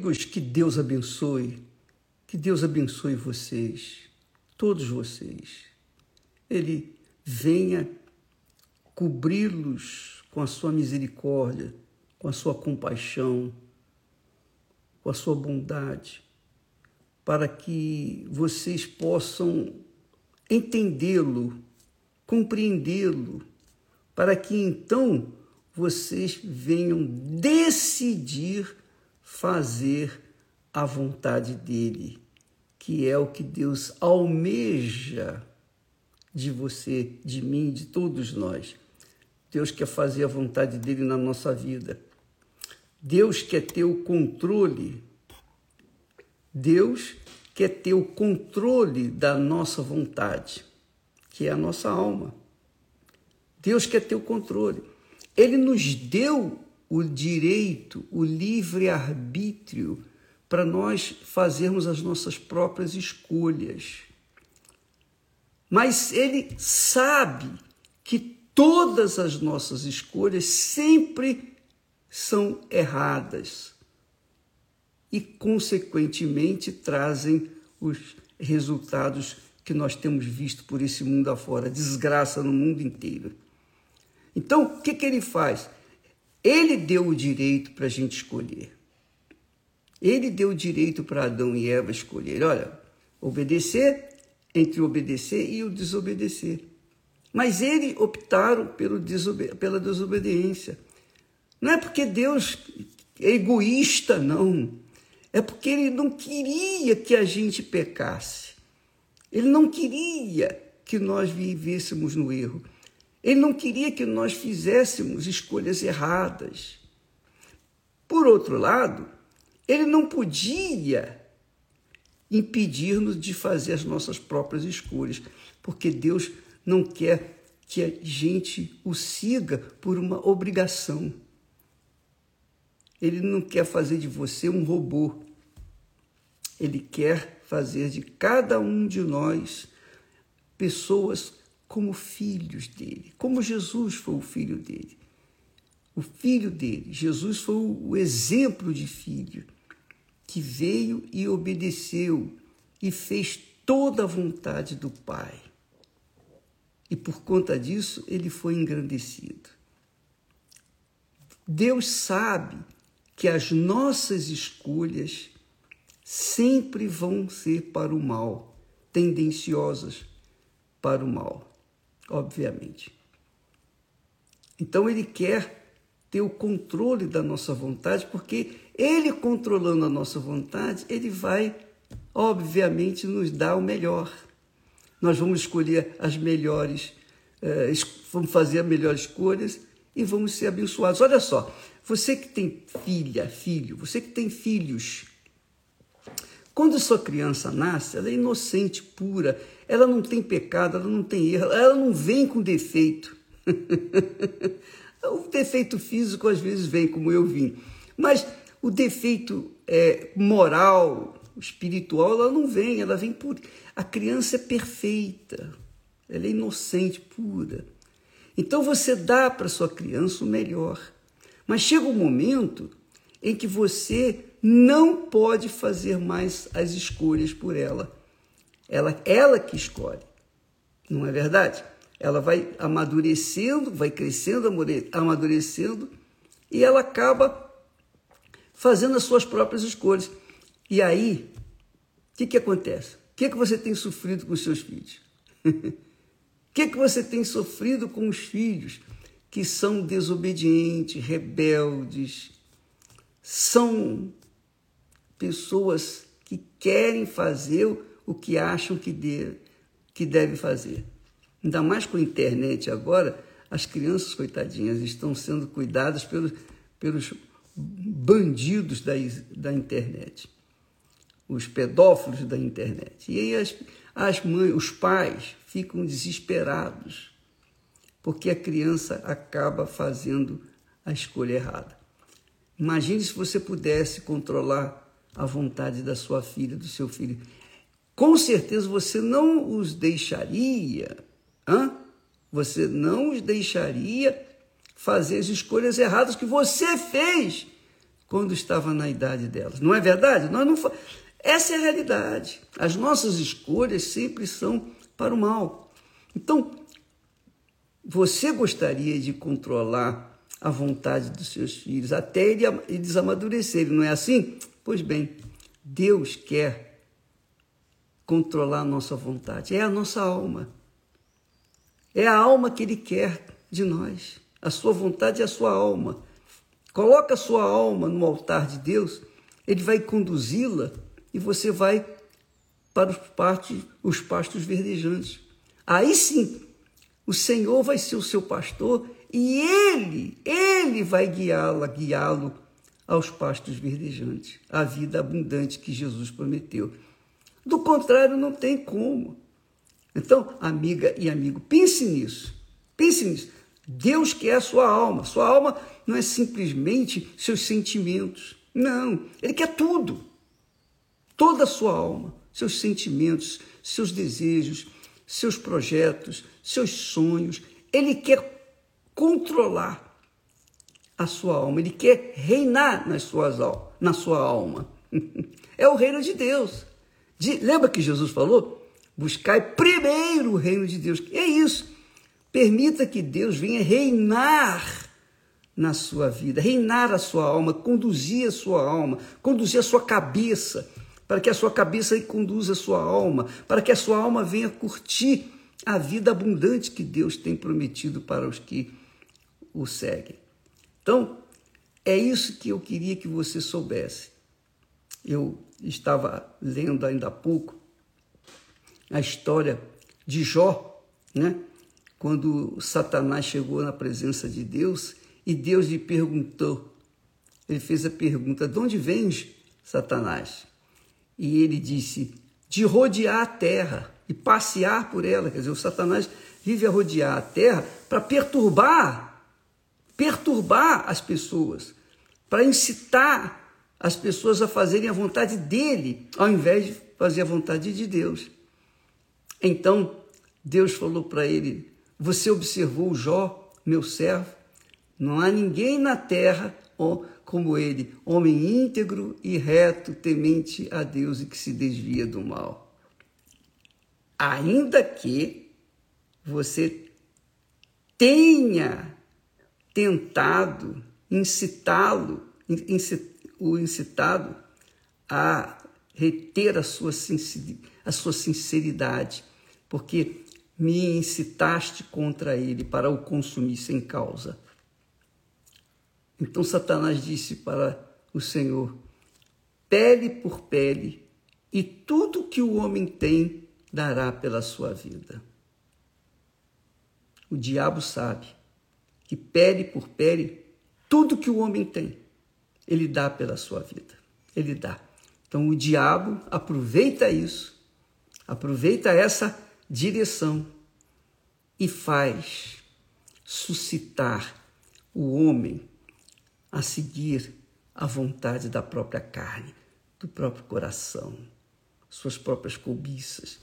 Amigos, que Deus abençoe, que Deus abençoe vocês, todos vocês. Ele venha cobri-los com a sua misericórdia, com a sua compaixão, com a sua bondade, para que vocês possam entendê-lo, compreendê-lo, para que então vocês venham decidir fazer a vontade dele, que é o que Deus almeja de você, de mim, de todos nós. Deus quer fazer a vontade dele na nossa vida. Deus quer ter o controle. Deus quer ter o controle da nossa vontade, que é a nossa alma. Deus quer ter o controle. Ele nos deu o direito, o livre-arbítrio para nós fazermos as nossas próprias escolhas. Mas ele sabe que todas as nossas escolhas sempre são erradas e, consequentemente, trazem os resultados que nós temos visto por esse mundo afora desgraça no mundo inteiro. Então, o que, que ele faz? Ele deu o direito para a gente escolher. Ele deu o direito para Adão e Eva escolher. Olha, obedecer entre obedecer e o desobedecer. Mas eles optaram desobe pela desobediência. Não é porque Deus é egoísta, não. É porque ele não queria que a gente pecasse. Ele não queria que nós vivêssemos no erro. Ele não queria que nós fizéssemos escolhas erradas. Por outro lado, ele não podia impedir-nos de fazer as nossas próprias escolhas, porque Deus não quer que a gente o siga por uma obrigação. Ele não quer fazer de você um robô. Ele quer fazer de cada um de nós pessoas como filhos dele, como Jesus foi o filho dele. O filho dele, Jesus foi o exemplo de filho que veio e obedeceu e fez toda a vontade do Pai. E por conta disso ele foi engrandecido. Deus sabe que as nossas escolhas sempre vão ser para o mal, tendenciosas para o mal obviamente. Então ele quer ter o controle da nossa vontade, porque ele controlando a nossa vontade, ele vai, obviamente, nos dar o melhor. Nós vamos escolher as melhores, eh, vamos fazer as melhores escolhas e vamos ser abençoados. Olha só, você que tem filha, filho, você que tem filhos, quando sua criança nasce, ela é inocente, pura, ela não tem pecado, ela não tem erro, ela não vem com defeito. o defeito físico às vezes vem, como eu vim, mas o defeito é, moral, espiritual, ela não vem, ela vem por. A criança é perfeita, ela é inocente, pura. Então você dá para sua criança o melhor. Mas chega um momento em que você não pode fazer mais as escolhas por ela. Ela, ela que escolhe. Não é verdade? Ela vai amadurecendo, vai crescendo, amadurecendo, e ela acaba fazendo as suas próprias escolhas. E aí, o que, que acontece? O que, que você tem sofrido com os seus filhos? O que, que você tem sofrido com os filhos que são desobedientes, rebeldes, são pessoas que querem fazer o que acham que, de, que deve fazer. Ainda mais com a internet agora, as crianças, coitadinhas, estão sendo cuidadas pelos, pelos bandidos da, da internet, os pedófilos da internet. E aí as, as mães, os pais ficam desesperados, porque a criança acaba fazendo a escolha errada. Imagine se você pudesse controlar a vontade da sua filha, do seu filho com certeza você não os deixaria, hã? você não os deixaria fazer as escolhas erradas que você fez quando estava na idade delas. Não é verdade? Nós não Essa é a realidade. As nossas escolhas sempre são para o mal. Então, você gostaria de controlar a vontade dos seus filhos até eles amadurecerem, não é assim? Pois bem, Deus quer controlar a nossa vontade, é a nossa alma. É a alma que Ele quer de nós. A sua vontade é a sua alma. Coloca a sua alma no altar de Deus, Ele vai conduzi-la e você vai para os pastos, os pastos verdejantes. Aí sim, o Senhor vai ser o seu pastor e Ele, Ele vai guiá-la, guiá-lo aos pastos verdejantes, à vida abundante que Jesus prometeu. Do contrário, não tem como. Então, amiga e amigo, pense nisso. Pense nisso. Deus quer a sua alma. Sua alma não é simplesmente seus sentimentos. Não, Ele quer tudo. Toda a sua alma, seus sentimentos, seus desejos, seus projetos, seus sonhos. Ele quer controlar a sua alma. Ele quer reinar nas suas, na sua alma. É o reino de Deus. De, lembra que Jesus falou? Buscai primeiro o reino de Deus. É isso. Permita que Deus venha reinar na sua vida, reinar a sua alma, conduzir a sua alma, conduzir a sua cabeça, para que a sua cabeça conduza a sua alma, para que a sua alma venha curtir a vida abundante que Deus tem prometido para os que o seguem. Então, é isso que eu queria que você soubesse. Eu estava lendo ainda há pouco a história de Jó, né? quando Satanás chegou na presença de Deus e Deus lhe perguntou, ele fez a pergunta: De onde vens, Satanás? E ele disse: De rodear a terra e passear por ela. Quer dizer, o Satanás vive a rodear a terra para perturbar, perturbar as pessoas, para incitar as pessoas a fazerem a vontade dele, ao invés de fazer a vontade de Deus. Então, Deus falou para ele: você observou Jó, meu servo? Não há ninguém na terra como ele, homem íntegro e reto, temente a Deus e que se desvia do mal. Ainda que você tenha tentado incitá-lo, o incitado a reter a sua, a sua sinceridade, porque me incitaste contra ele para o consumir sem causa. Então Satanás disse para o Senhor: pele por pele, e tudo que o homem tem dará pela sua vida. O diabo sabe que pele por pele, tudo que o homem tem, ele dá pela sua vida. Ele dá. Então o diabo aproveita isso, aproveita essa direção e faz suscitar o homem a seguir a vontade da própria carne, do próprio coração, suas próprias cobiças,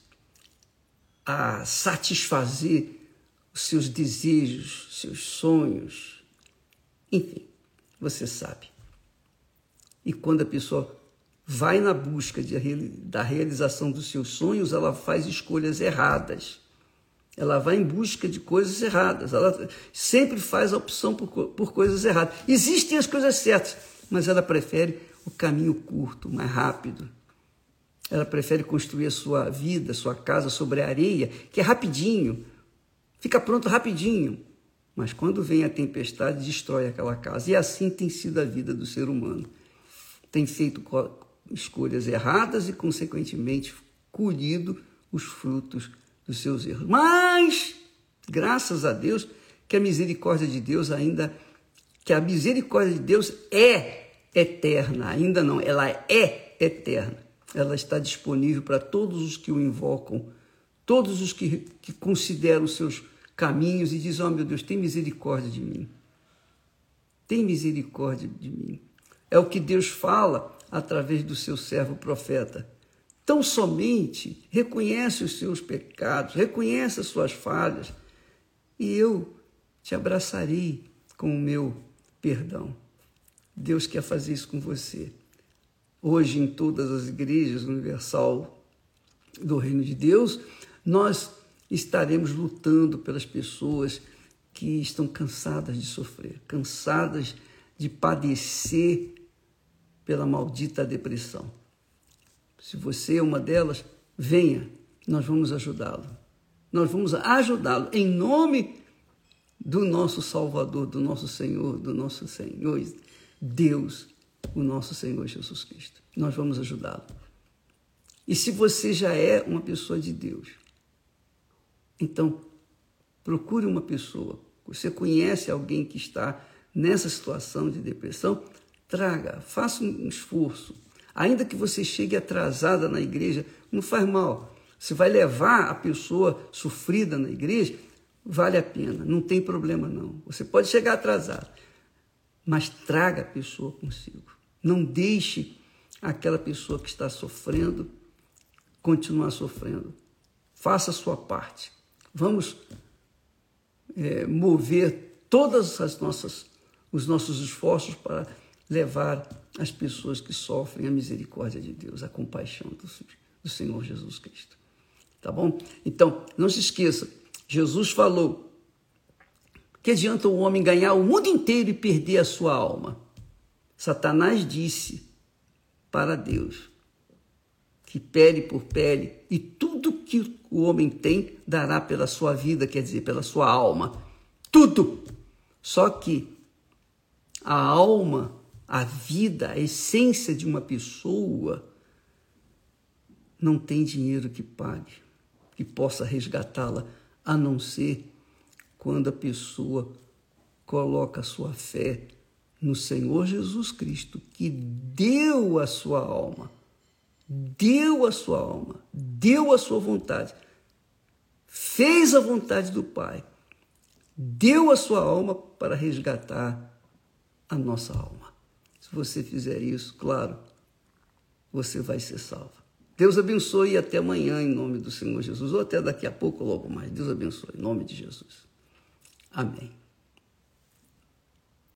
a satisfazer os seus desejos, seus sonhos, enfim, você sabe. E quando a pessoa vai na busca de, da realização dos seus sonhos, ela faz escolhas erradas. Ela vai em busca de coisas erradas. Ela sempre faz a opção por, por coisas erradas. Existem as coisas certas, mas ela prefere o caminho curto, mais rápido. Ela prefere construir a sua vida, a sua casa sobre a areia, que é rapidinho, fica pronto rapidinho. Mas quando vem a tempestade, destrói aquela casa. E assim tem sido a vida do ser humano. Tem feito escolhas erradas e, consequentemente, colhido os frutos dos seus erros. Mas, graças a Deus, que a misericórdia de Deus ainda, que a misericórdia de Deus é eterna, ainda não, ela é eterna. Ela está disponível para todos os que o invocam, todos os que, que consideram seus caminhos e dizem: Oh meu Deus, tem misericórdia de mim. Tem misericórdia de mim. É o que Deus fala através do seu servo profeta. Tão somente reconhece os seus pecados, reconhece as suas falhas, e eu te abraçarei com o meu perdão. Deus quer fazer isso com você. Hoje, em todas as igrejas universal do Reino de Deus, nós estaremos lutando pelas pessoas que estão cansadas de sofrer, cansadas de padecer pela maldita depressão. Se você é uma delas, venha, nós vamos ajudá-lo. Nós vamos ajudá-lo em nome do nosso Salvador, do nosso Senhor, do nosso Senhor Deus, o nosso Senhor Jesus Cristo. Nós vamos ajudá-lo. E se você já é uma pessoa de Deus, então procure uma pessoa. Você conhece alguém que está nessa situação de depressão? Traga, faça um esforço. Ainda que você chegue atrasada na igreja, não faz mal. Se vai levar a pessoa sofrida na igreja, vale a pena, não tem problema não. Você pode chegar atrasado, mas traga a pessoa consigo. Não deixe aquela pessoa que está sofrendo continuar sofrendo. Faça a sua parte. Vamos é, mover todas as nossas os nossos esforços para levar as pessoas que sofrem a misericórdia de Deus, a compaixão do, do Senhor Jesus Cristo. Tá bom? Então, não se esqueça, Jesus falou que adianta o homem ganhar o mundo inteiro e perder a sua alma. Satanás disse para Deus que pele por pele e tudo que o homem tem dará pela sua vida, quer dizer, pela sua alma. Tudo. Só que a alma, a vida, a essência de uma pessoa não tem dinheiro que pague, que possa resgatá-la a não ser quando a pessoa coloca a sua fé no Senhor Jesus Cristo, que deu a sua alma, deu a sua alma, deu a sua vontade, fez a vontade do Pai, deu a sua alma para resgatar a nossa alma. Se você fizer isso, claro, você vai ser salvo. Deus abençoe e até amanhã, em nome do Senhor Jesus, ou até daqui a pouco, logo mais. Deus abençoe, em nome de Jesus. Amém.